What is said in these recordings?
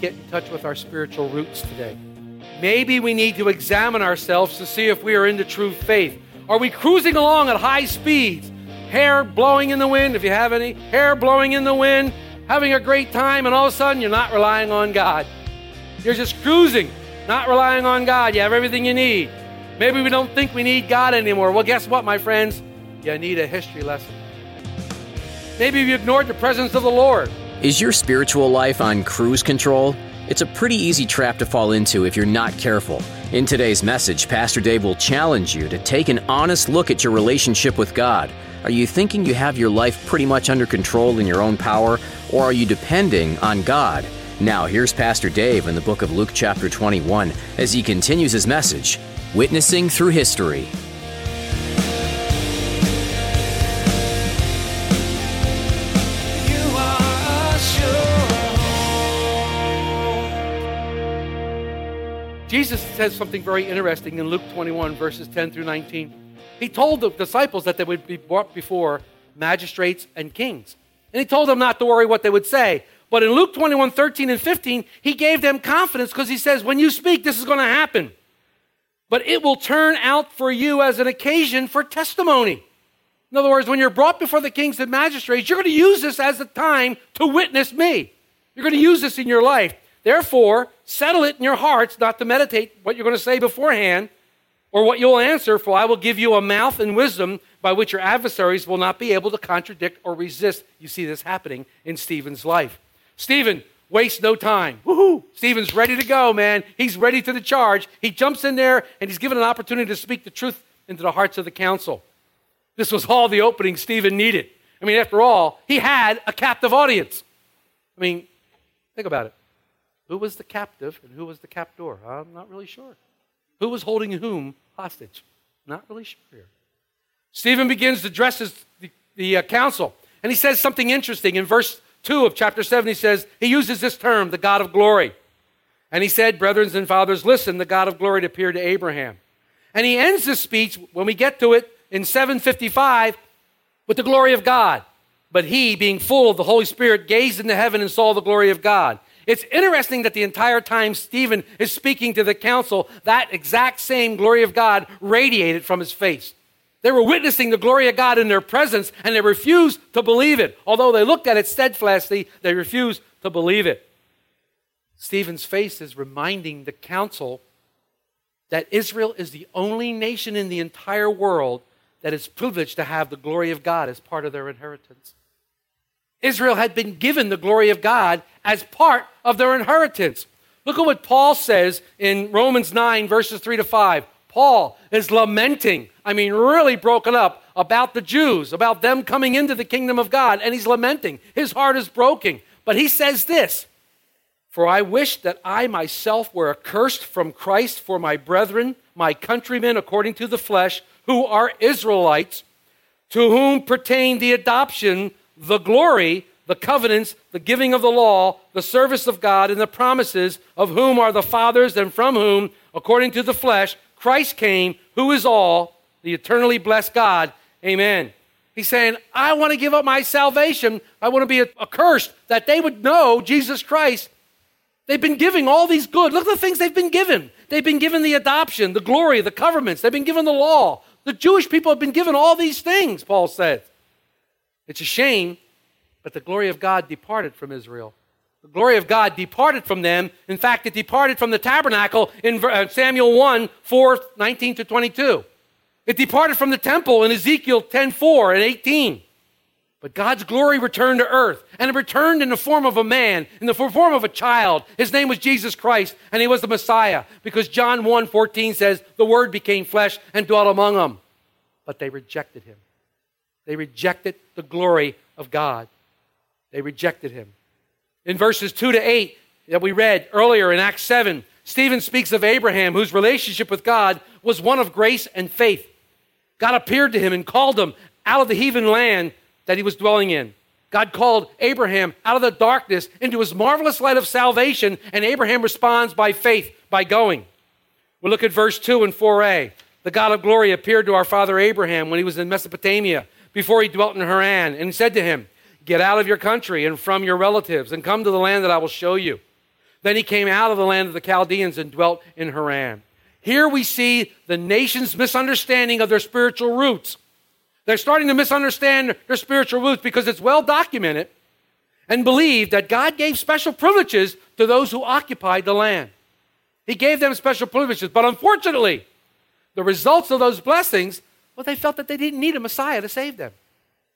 Get in touch with our spiritual roots today. Maybe we need to examine ourselves to see if we are in the true faith. Are we cruising along at high speeds? Hair blowing in the wind, if you have any, hair blowing in the wind, having a great time, and all of a sudden you're not relying on God. You're just cruising, not relying on God. You have everything you need. Maybe we don't think we need God anymore. Well, guess what, my friends? You need a history lesson. Maybe you ignored the presence of the Lord. Is your spiritual life on cruise control? It's a pretty easy trap to fall into if you're not careful. In today's message, Pastor Dave will challenge you to take an honest look at your relationship with God. Are you thinking you have your life pretty much under control in your own power, or are you depending on God? Now, here's Pastor Dave in the book of Luke, chapter 21, as he continues his message Witnessing Through History. Jesus says something very interesting in Luke 21, verses 10 through 19. He told the disciples that they would be brought before magistrates and kings. And he told them not to worry what they would say. But in Luke 21, 13 and 15, he gave them confidence because he says, when you speak, this is going to happen. But it will turn out for you as an occasion for testimony. In other words, when you're brought before the kings and magistrates, you're going to use this as a time to witness me. You're going to use this in your life. Therefore, settle it in your hearts not to meditate what you're going to say beforehand or what you'll answer, for I will give you a mouth and wisdom by which your adversaries will not be able to contradict or resist. You see this happening in Stephen's life. Stephen waste no time. Woohoo! Stephen's ready to go, man. He's ready to the charge. He jumps in there and he's given an opportunity to speak the truth into the hearts of the council. This was all the opening Stephen needed. I mean, after all, he had a captive audience. I mean, think about it. Who was the captive and who was the captor? I'm not really sure. Who was holding whom hostage? Not really sure here. Stephen begins to address his, the, the uh, council, and he says something interesting. In verse 2 of chapter 7, he says, he uses this term, the God of glory. And he said, Brethren and fathers, listen, the God of glory appeared to Abraham. And he ends this speech, when we get to it, in 755, with the glory of God. But he, being full of the Holy Spirit, gazed into heaven and saw the glory of God. It's interesting that the entire time Stephen is speaking to the council, that exact same glory of God radiated from his face. They were witnessing the glory of God in their presence, and they refused to believe it. Although they looked at it steadfastly, they refused to believe it. Stephen's face is reminding the council that Israel is the only nation in the entire world that is privileged to have the glory of God as part of their inheritance. Israel had been given the glory of God as part of their inheritance. Look at what Paul says in Romans 9, verses 3 to 5. Paul is lamenting, I mean, really broken up about the Jews, about them coming into the kingdom of God, and he's lamenting. His heart is broken. But he says this For I wish that I myself were accursed from Christ for my brethren, my countrymen according to the flesh, who are Israelites, to whom pertain the adoption, the glory, the covenants, the giving of the law, the service of God, and the promises, of whom are the fathers, and from whom, according to the flesh, Christ came, who is all, the eternally blessed God. Amen. He's saying, I want to give up my salvation. I want to be accursed that they would know Jesus Christ. They've been giving all these good. Look at the things they've been given. They've been given the adoption, the glory, the covenants. They've been given the law. The Jewish people have been given all these things, Paul says. It's a shame, but the glory of God departed from Israel. The glory of God departed from them. In fact, it departed from the tabernacle in uh, Samuel 1 4, 19 to 22. It departed from the temple in Ezekiel 10 4 and 18. But God's glory returned to earth, and it returned in the form of a man, in the form of a child. His name was Jesus Christ, and he was the Messiah, because John 1 14 says, The Word became flesh and dwelt among them. But they rejected him. They rejected the glory of God. They rejected him. In verses 2 to 8 that we read earlier in Acts 7, Stephen speaks of Abraham, whose relationship with God was one of grace and faith. God appeared to him and called him out of the heathen land that he was dwelling in. God called Abraham out of the darkness into his marvelous light of salvation, and Abraham responds by faith, by going. We look at verse 2 and 4a. The God of glory appeared to our father Abraham when he was in Mesopotamia, before he dwelt in Haran, and said to him, Get out of your country and from your relatives, and come to the land that I will show you. Then he came out of the land of the Chaldeans and dwelt in Haran. Here we see the nation's misunderstanding of their spiritual roots. They're starting to misunderstand their spiritual roots because it's well documented and believed that God gave special privileges to those who occupied the land. He gave them special privileges, but unfortunately, the results of those blessings, well, they felt that they didn't need a Messiah to save them.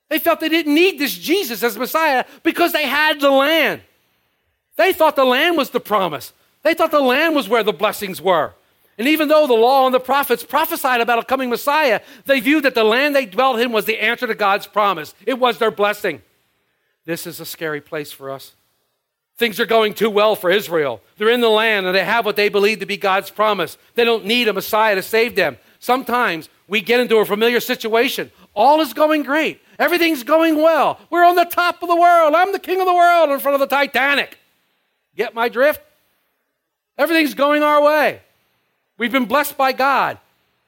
They felt they didn't need this Jesus as Messiah because they had the land. They thought the land was the promise. They thought the land was where the blessings were. And even though the law and the prophets prophesied about a coming Messiah, they viewed that the land they dwelt in was the answer to God's promise. It was their blessing. This is a scary place for us. Things are going too well for Israel. They're in the land and they have what they believe to be God's promise. They don't need a Messiah to save them. Sometimes we get into a familiar situation. All is going great. Everything's going well. We're on the top of the world. I'm the king of the world in front of the Titanic. Get my drift? Everything's going our way. We've been blessed by God,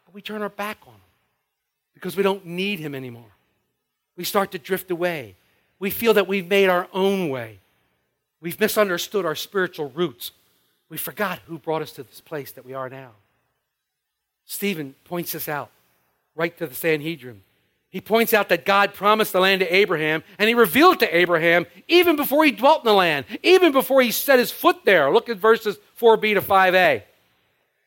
but we turn our back on Him because we don't need Him anymore. We start to drift away. We feel that we've made our own way. We've misunderstood our spiritual roots. We forgot who brought us to this place that we are now. Stephen points this out right to the Sanhedrin. He points out that God promised the land to Abraham, and he revealed it to Abraham even before he dwelt in the land, even before he set his foot there. Look at verses 4b to 5a.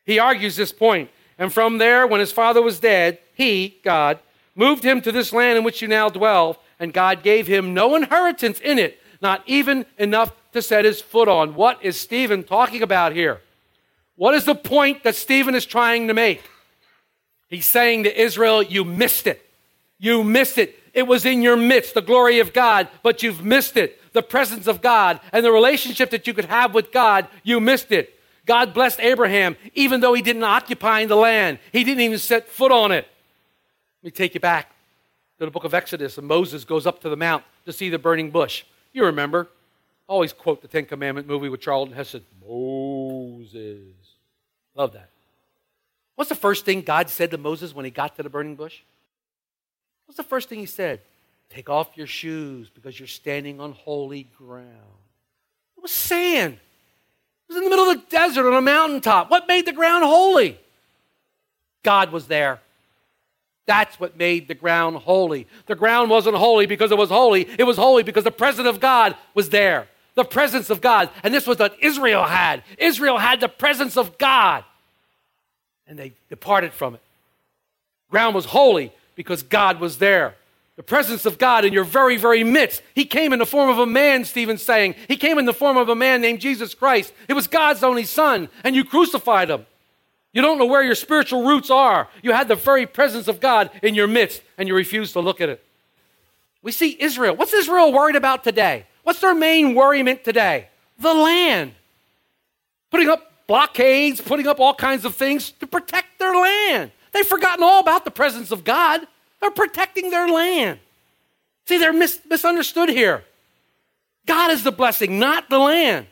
He argues this point. And from there, when his father was dead, he, God, moved him to this land in which you now dwell, and God gave him no inheritance in it, not even enough to set his foot on. What is Stephen talking about here? What is the point that Stephen is trying to make? He's saying to Israel, You missed it. You missed it. It was in your midst, the glory of God, but you've missed it. The presence of God and the relationship that you could have with God, you missed it. God blessed Abraham even though he didn't occupy the land, he didn't even set foot on it. Let me take you back to the book of Exodus, and Moses goes up to the mount to see the burning bush. You remember. I always quote the Ten Commandment movie with Charlton Heston Moses. Love that. What's the first thing God said to Moses when he got to the burning bush? What's the first thing he said? Take off your shoes because you're standing on holy ground. It was sand. It was in the middle of the desert on a mountaintop. What made the ground holy? God was there. That's what made the ground holy. The ground wasn't holy because it was holy. It was holy because the presence of God was there. The presence of God. And this was what Israel had. Israel had the presence of God. And they departed from it. Ground was holy because God was there. The presence of God in your very, very midst. He came in the form of a man, Stephen's saying. He came in the form of a man named Jesus Christ. It was God's only Son, and you crucified him. You don't know where your spiritual roots are. You had the very presence of God in your midst, and you refuse to look at it. We see Israel. What's Israel worried about today? What's their main worriment today? The land. Putting up blockades, putting up all kinds of things to protect their land. They've forgotten all about the presence of God. They're protecting their land. See, they're mis- misunderstood here. God is the blessing, not the land.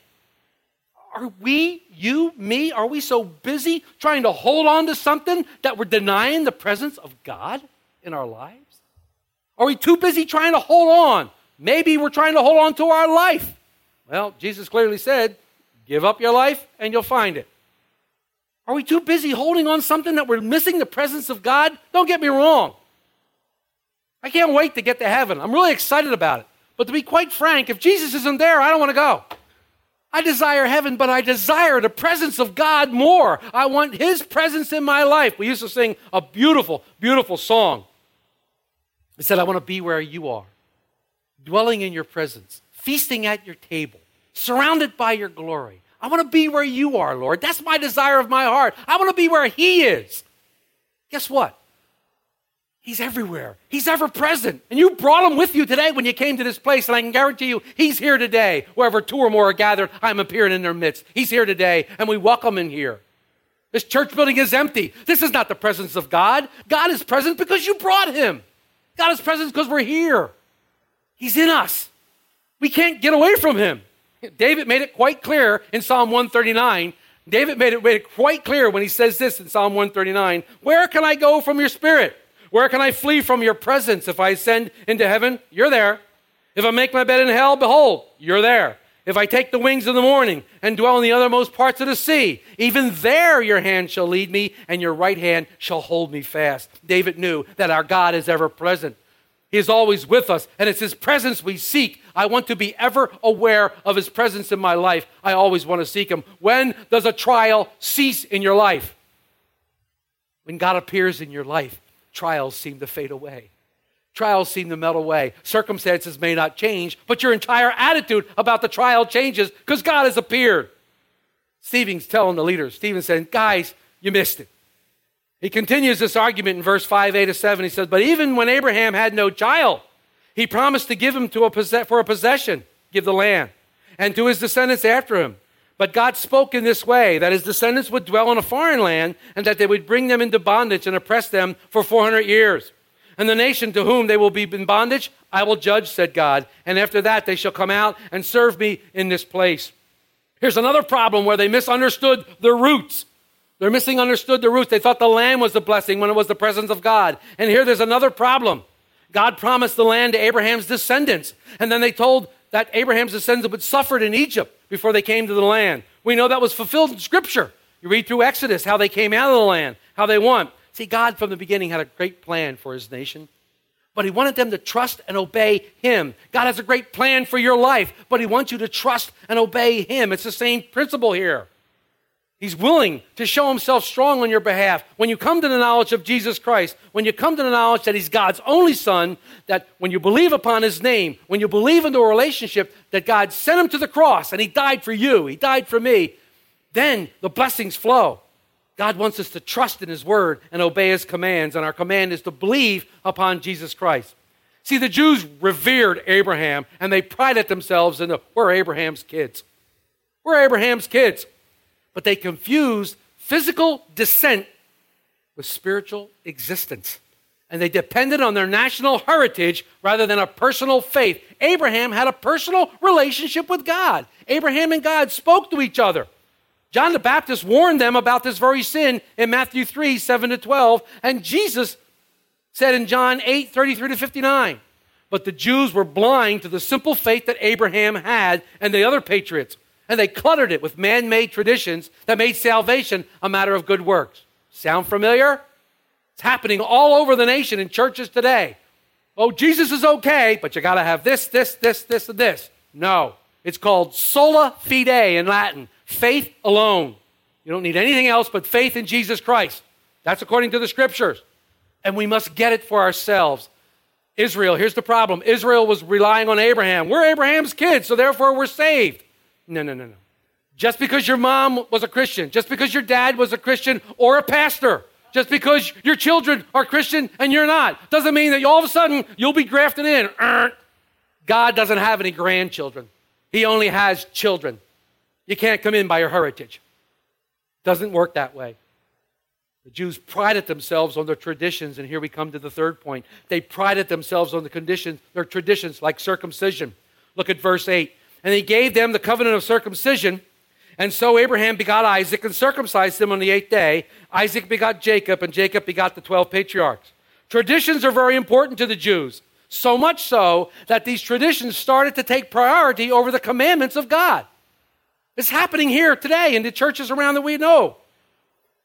Are we, you, me, are we so busy trying to hold on to something that we're denying the presence of God in our lives? Are we too busy trying to hold on? Maybe we're trying to hold on to our life. Well, Jesus clearly said, give up your life and you'll find it. Are we too busy holding on something that we're missing the presence of God? Don't get me wrong. I can't wait to get to heaven. I'm really excited about it. But to be quite frank, if Jesus isn't there, I don't want to go. I desire heaven, but I desire the presence of God more. I want His presence in my life. We used to sing a beautiful, beautiful song. It said, I want to be where you are, dwelling in your presence, feasting at your table, surrounded by your glory. I want to be where you are, Lord. That's my desire of my heart. I want to be where He is. Guess what? He's everywhere. He's ever present. And you brought him with you today when you came to this place. And I can guarantee you, he's here today. Wherever two or more are gathered, I'm appearing in their midst. He's here today, and we welcome him here. This church building is empty. This is not the presence of God. God is present because you brought him. God is present because we're here. He's in us. We can't get away from him. David made it quite clear in Psalm 139. David made it, made it quite clear when he says this in Psalm 139 Where can I go from your spirit? Where can I flee from your presence? If I ascend into heaven, you're there. If I make my bed in hell, behold, you're there. If I take the wings of the morning and dwell in the uttermost parts of the sea, even there your hand shall lead me, and your right hand shall hold me fast. David knew that our God is ever present. He is always with us, and it's His presence we seek. I want to be ever aware of His presence in my life. I always want to seek Him. When does a trial cease in your life? When God appears in your life, trials seem to fade away. Trials seem to melt away. Circumstances may not change, but your entire attitude about the trial changes because God has appeared. Stephen's telling the leaders, Stephen saying, Guys, you missed it. He continues this argument in verse 5, 8 to 7. He says, But even when Abraham had no child, he promised to give him to a possess- for a possession, give the land, and to his descendants after him. But God spoke in this way that his descendants would dwell in a foreign land, and that they would bring them into bondage and oppress them for 400 years. And the nation to whom they will be in bondage, I will judge, said God. And after that, they shall come out and serve me in this place. Here's another problem where they misunderstood the roots. They're missing understood the roots. They thought the land was the blessing when it was the presence of God. And here there's another problem. God promised the land to Abraham's descendants. And then they told that Abraham's descendants would suffer in Egypt before they came to the land. We know that was fulfilled in Scripture. You read through Exodus how they came out of the land, how they won. See, God from the beginning had a great plan for his nation, but he wanted them to trust and obey him. God has a great plan for your life, but he wants you to trust and obey him. It's the same principle here. He's willing to show himself strong on your behalf. When you come to the knowledge of Jesus Christ, when you come to the knowledge that he's God's only son, that when you believe upon his name, when you believe into a relationship that God sent him to the cross and he died for you, he died for me, then the blessings flow. God wants us to trust in his word and obey his commands, and our command is to believe upon Jesus Christ. See, the Jews revered Abraham and they prided themselves in the, we're Abraham's kids. We're Abraham's kids but they confused physical descent with spiritual existence. And they depended on their national heritage rather than a personal faith. Abraham had a personal relationship with God. Abraham and God spoke to each other. John the Baptist warned them about this very sin in Matthew 3 7 to 12. And Jesus said in John 8 33 to 59. But the Jews were blind to the simple faith that Abraham had and the other patriots and they cluttered it with man made traditions that made salvation a matter of good works. Sound familiar? It's happening all over the nation in churches today. Oh, Jesus is okay, but you got to have this, this, this, this, and this. No. It's called sola fide in Latin faith alone. You don't need anything else but faith in Jesus Christ. That's according to the scriptures. And we must get it for ourselves. Israel, here's the problem Israel was relying on Abraham. We're Abraham's kids, so therefore we're saved. No, no, no, no. Just because your mom was a Christian, just because your dad was a Christian or a pastor, just because your children are Christian and you're not, doesn't mean that all of a sudden you'll be grafted in. God doesn't have any grandchildren, He only has children. You can't come in by your heritage. Doesn't work that way. The Jews prided themselves on their traditions, and here we come to the third point. They prided themselves on the conditions, their traditions, like circumcision. Look at verse 8 and he gave them the covenant of circumcision. And so Abraham begot Isaac and circumcised him on the eighth day. Isaac begot Jacob, and Jacob begot the 12 patriarchs. Traditions are very important to the Jews, so much so that these traditions started to take priority over the commandments of God. It's happening here today in the churches around that we know.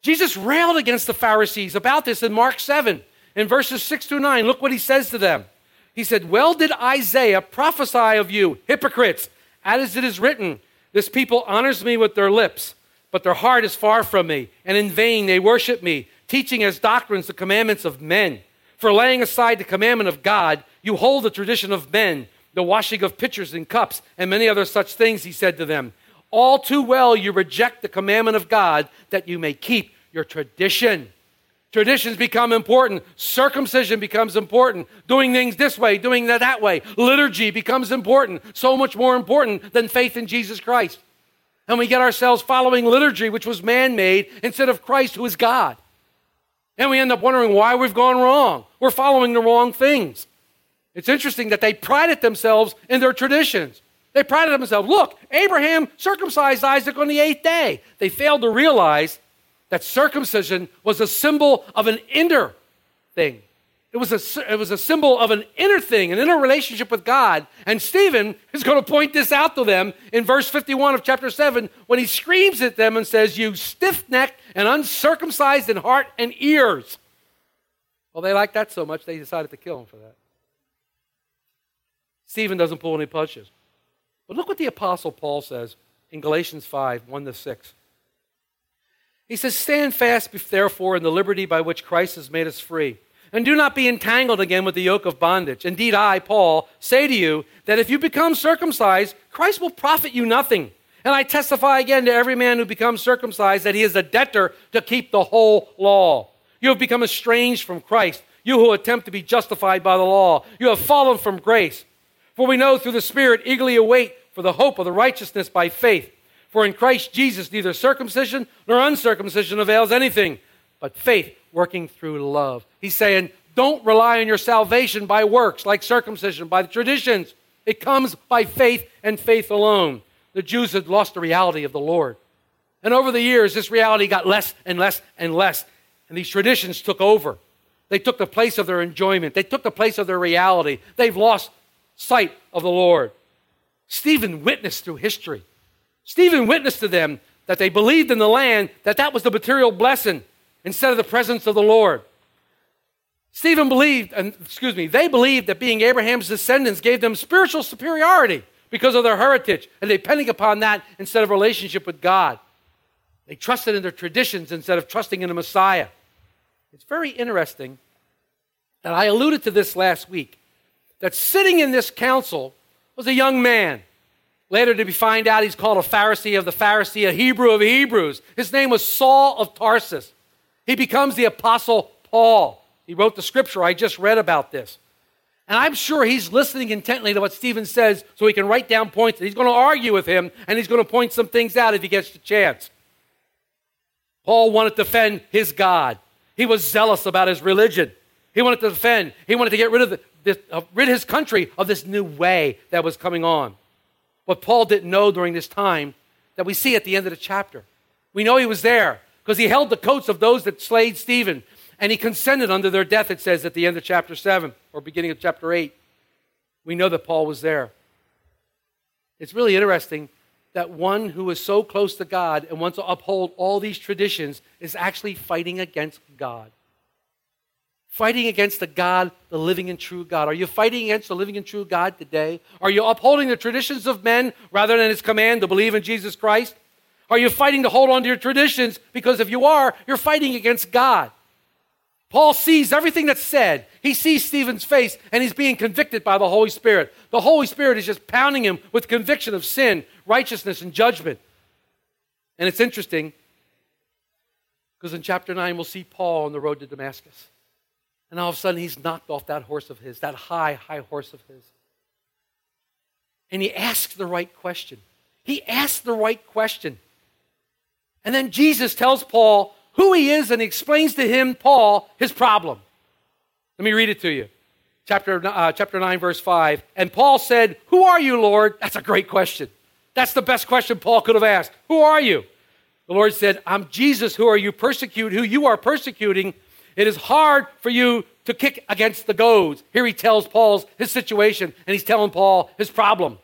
Jesus railed against the Pharisees about this in Mark 7, in verses 6 through 9. Look what he says to them. He said, Well did Isaiah prophesy of you, hypocrites as it is written, This people honors me with their lips, but their heart is far from me, and in vain they worship me, teaching as doctrines the commandments of men. For laying aside the commandment of God, you hold the tradition of men, the washing of pitchers and cups, and many other such things, he said to them. All too well you reject the commandment of God that you may keep your tradition. Traditions become important. Circumcision becomes important. Doing things this way, doing that that way. Liturgy becomes important. So much more important than faith in Jesus Christ. And we get ourselves following liturgy, which was man made, instead of Christ, who is God. And we end up wondering why we've gone wrong. We're following the wrong things. It's interesting that they prided themselves in their traditions. They prided themselves. Look, Abraham circumcised Isaac on the eighth day. They failed to realize that circumcision was a symbol of an inner thing. It was, a, it was a symbol of an inner thing, an inner relationship with God. And Stephen is going to point this out to them in verse 51 of chapter 7 when he screams at them and says, You stiff necked and uncircumcised in heart and ears. Well, they liked that so much they decided to kill him for that. Stephen doesn't pull any punches. But look what the Apostle Paul says in Galatians 5 1 to 6. He says, Stand fast, therefore, in the liberty by which Christ has made us free. And do not be entangled again with the yoke of bondage. Indeed, I, Paul, say to you that if you become circumcised, Christ will profit you nothing. And I testify again to every man who becomes circumcised that he is a debtor to keep the whole law. You have become estranged from Christ, you who attempt to be justified by the law. You have fallen from grace. For we know through the Spirit eagerly await for the hope of the righteousness by faith. For in Christ Jesus, neither circumcision nor uncircumcision avails anything, but faith working through love. He's saying, don't rely on your salvation by works like circumcision, by the traditions. It comes by faith and faith alone. The Jews had lost the reality of the Lord. And over the years, this reality got less and less and less. And these traditions took over. They took the place of their enjoyment, they took the place of their reality. They've lost sight of the Lord. Stephen witnessed through history. Stephen witnessed to them that they believed in the land, that that was the material blessing instead of the presence of the Lord. Stephen believed, and excuse me, they believed that being Abraham's descendants gave them spiritual superiority because of their heritage, and depending upon that instead of relationship with God. They trusted in their traditions instead of trusting in the Messiah. It's very interesting that I alluded to this last week that sitting in this council was a young man. Later to be find out he's called a Pharisee of the Pharisee, a Hebrew of Hebrews. His name was Saul of Tarsus. He becomes the Apostle Paul. He wrote the scripture. I just read about this. And I'm sure he's listening intently to what Stephen says so he can write down points. He's going to argue with him and he's going to point some things out if he gets the chance. Paul wanted to defend his God. He was zealous about his religion. He wanted to defend. He wanted to get rid of the, this, uh, rid his country of this new way that was coming on. What Paul didn't know during this time that we see at the end of the chapter. We know he was there because he held the coats of those that slayed Stephen and he consented unto their death, it says at the end of chapter 7 or beginning of chapter 8. We know that Paul was there. It's really interesting that one who is so close to God and wants to uphold all these traditions is actually fighting against God fighting against the God, the living and true God? Are you fighting against the living and true God today? Are you upholding the traditions of men rather than his command to believe in Jesus Christ? Are you fighting to hold on to your traditions? Because if you are, you're fighting against God. Paul sees everything that's said. He sees Stephen's face and he's being convicted by the Holy Spirit. The Holy Spirit is just pounding him with conviction of sin, righteousness, and judgment. And it's interesting because in chapter 9, we'll see Paul on the road to Damascus. And all of a sudden, he's knocked off that horse of his, that high, high horse of his. And he asks the right question. He asks the right question. And then Jesus tells Paul who he is and explains to him, Paul, his problem. Let me read it to you. Chapter, uh, chapter 9, verse 5. And Paul said, Who are you, Lord? That's a great question. That's the best question Paul could have asked. Who are you? The Lord said, I'm Jesus, who are you persecute, who you are persecuting. It is hard for you to kick against the goads. Here he tells Paul's his situation, and he's telling Paul his problem.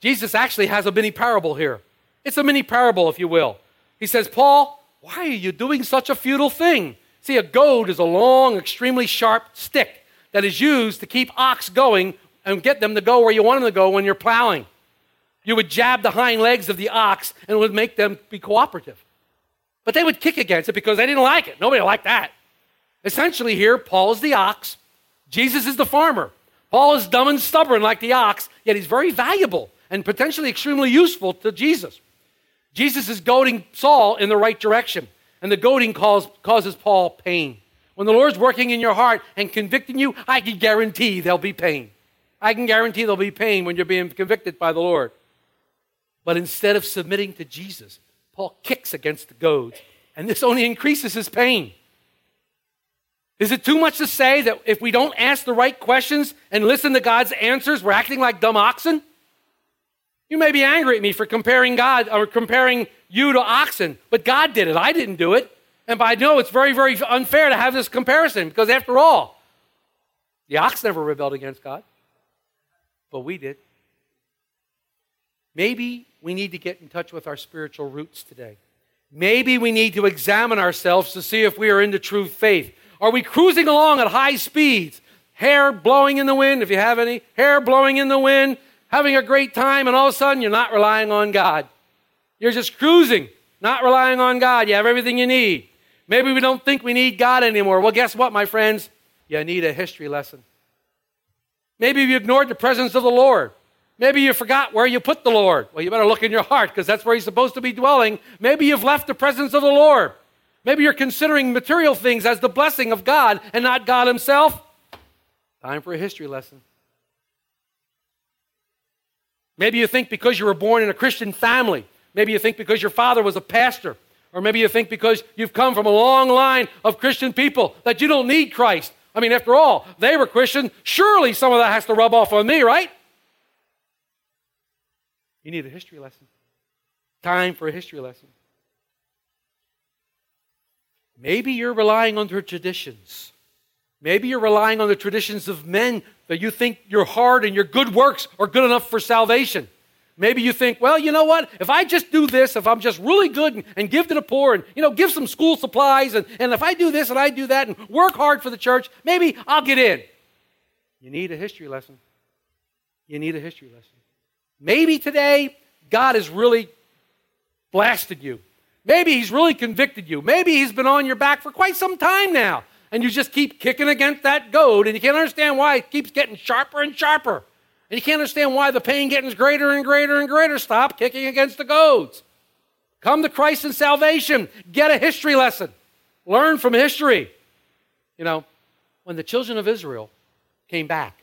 Jesus actually has a mini parable here. It's a mini parable, if you will. He says, Paul, why are you doing such a futile thing? See, a goad is a long, extremely sharp stick that is used to keep ox going and get them to go where you want them to go when you're plowing. You would jab the hind legs of the ox and it would make them be cooperative. But they would kick against it because they didn't like it. Nobody liked that. Essentially, here, Paul is the ox, Jesus is the farmer. Paul is dumb and stubborn like the ox, yet he's very valuable and potentially extremely useful to Jesus. Jesus is goading Saul in the right direction, and the goading cause, causes Paul pain. When the Lord's working in your heart and convicting you, I can guarantee there'll be pain. I can guarantee there'll be pain when you're being convicted by the Lord. But instead of submitting to Jesus, Paul kicks against the goads, and this only increases his pain. Is it too much to say that if we don't ask the right questions and listen to God's answers, we're acting like dumb oxen? You may be angry at me for comparing God or comparing you to oxen, but God did it. I didn't do it. And I know it's very, very unfair to have this comparison because, after all, the ox never rebelled against God, but we did. Maybe we need to get in touch with our spiritual roots today. Maybe we need to examine ourselves to see if we are in the true faith. Are we cruising along at high speeds? Hair blowing in the wind, if you have any, hair blowing in the wind, having a great time, and all of a sudden you're not relying on God. You're just cruising, not relying on God. You have everything you need. Maybe we don't think we need God anymore. Well, guess what, my friends? You need a history lesson. Maybe you ignored the presence of the Lord. Maybe you forgot where you put the Lord. Well, you better look in your heart because that's where He's supposed to be dwelling. Maybe you've left the presence of the Lord. Maybe you're considering material things as the blessing of God and not God Himself. Time for a history lesson. Maybe you think because you were born in a Christian family, maybe you think because your father was a pastor, or maybe you think because you've come from a long line of Christian people that you don't need Christ. I mean, after all, they were Christian. Surely some of that has to rub off on me, right? You need a history lesson. Time for a history lesson. Maybe you're relying on your traditions. Maybe you're relying on the traditions of men that you think your hard and your good works are good enough for salvation. Maybe you think, well, you know what? If I just do this, if I'm just really good and, and give to the poor and, you know, give some school supplies, and, and if I do this and I do that and work hard for the church, maybe I'll get in. You need a history lesson. You need a history lesson. Maybe today God has really blasted you. Maybe He's really convicted you. Maybe He's been on your back for quite some time now. And you just keep kicking against that goad, and you can't understand why it keeps getting sharper and sharper. And you can't understand why the pain getting greater and greater and greater. Stop kicking against the goads. Come to Christ in salvation. Get a history lesson. Learn from history. You know, when the children of Israel came back,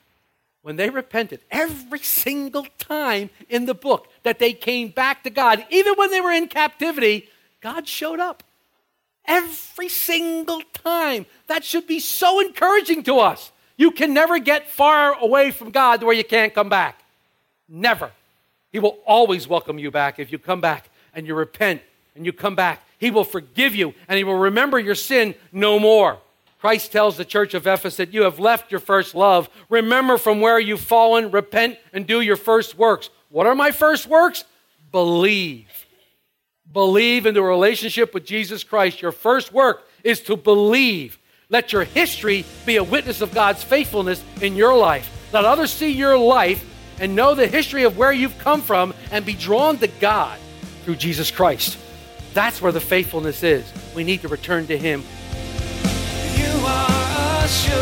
when they repented, every single time in the book that they came back to God, even when they were in captivity, God showed up. Every single time. That should be so encouraging to us. You can never get far away from God where you can't come back. Never. He will always welcome you back if you come back and you repent and you come back. He will forgive you and He will remember your sin no more. Christ tells the church of Ephesus that you have left your first love. Remember from where you've fallen, repent, and do your first works. What are my first works? Believe. Believe into a relationship with Jesus Christ. Your first work is to believe. Let your history be a witness of God's faithfulness in your life. Let others see your life and know the history of where you've come from and be drawn to God through Jesus Christ. That's where the faithfulness is. We need to return to Him. You are a sure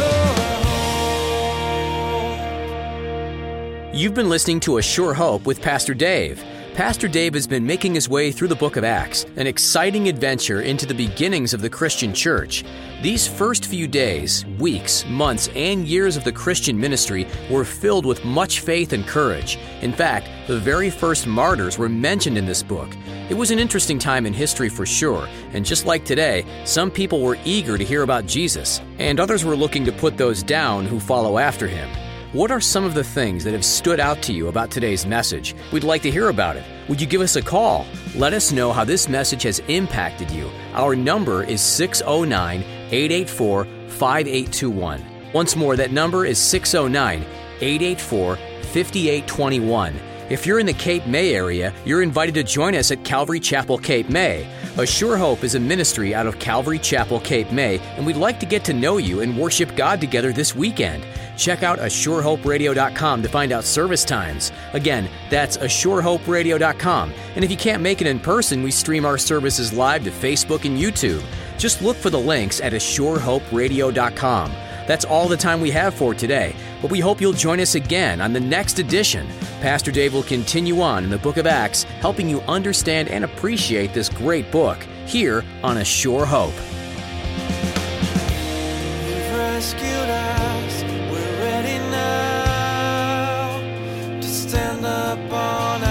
hope. You've been listening to A Sure Hope with Pastor Dave. Pastor Dave has been making his way through the book of Acts, an exciting adventure into the beginnings of the Christian church. These first few days, weeks, months, and years of the Christian ministry were filled with much faith and courage. In fact, the very first martyrs were mentioned in this book. It was an interesting time in history for sure, and just like today, some people were eager to hear about Jesus, and others were looking to put those down who follow after him. What are some of the things that have stood out to you about today's message? We'd like to hear about it. Would you give us a call? Let us know how this message has impacted you. Our number is 609 884 5821. Once more, that number is 609 884 5821. If you're in the Cape May area, you're invited to join us at Calvary Chapel, Cape May. A Sure Hope is a ministry out of Calvary Chapel, Cape May, and we'd like to get to know you and worship God together this weekend. Check out ASureHopeRadio.com to find out service times. Again, that's ASureHopeRadio.com. And if you can't make it in person, we stream our services live to Facebook and YouTube. Just look for the links at ASureHopeRadio.com. That's all the time we have for today, but we hope you'll join us again on the next edition. Pastor Dave will continue on in the book of Acts, helping you understand and appreciate this great book here on A Sure Hope. up on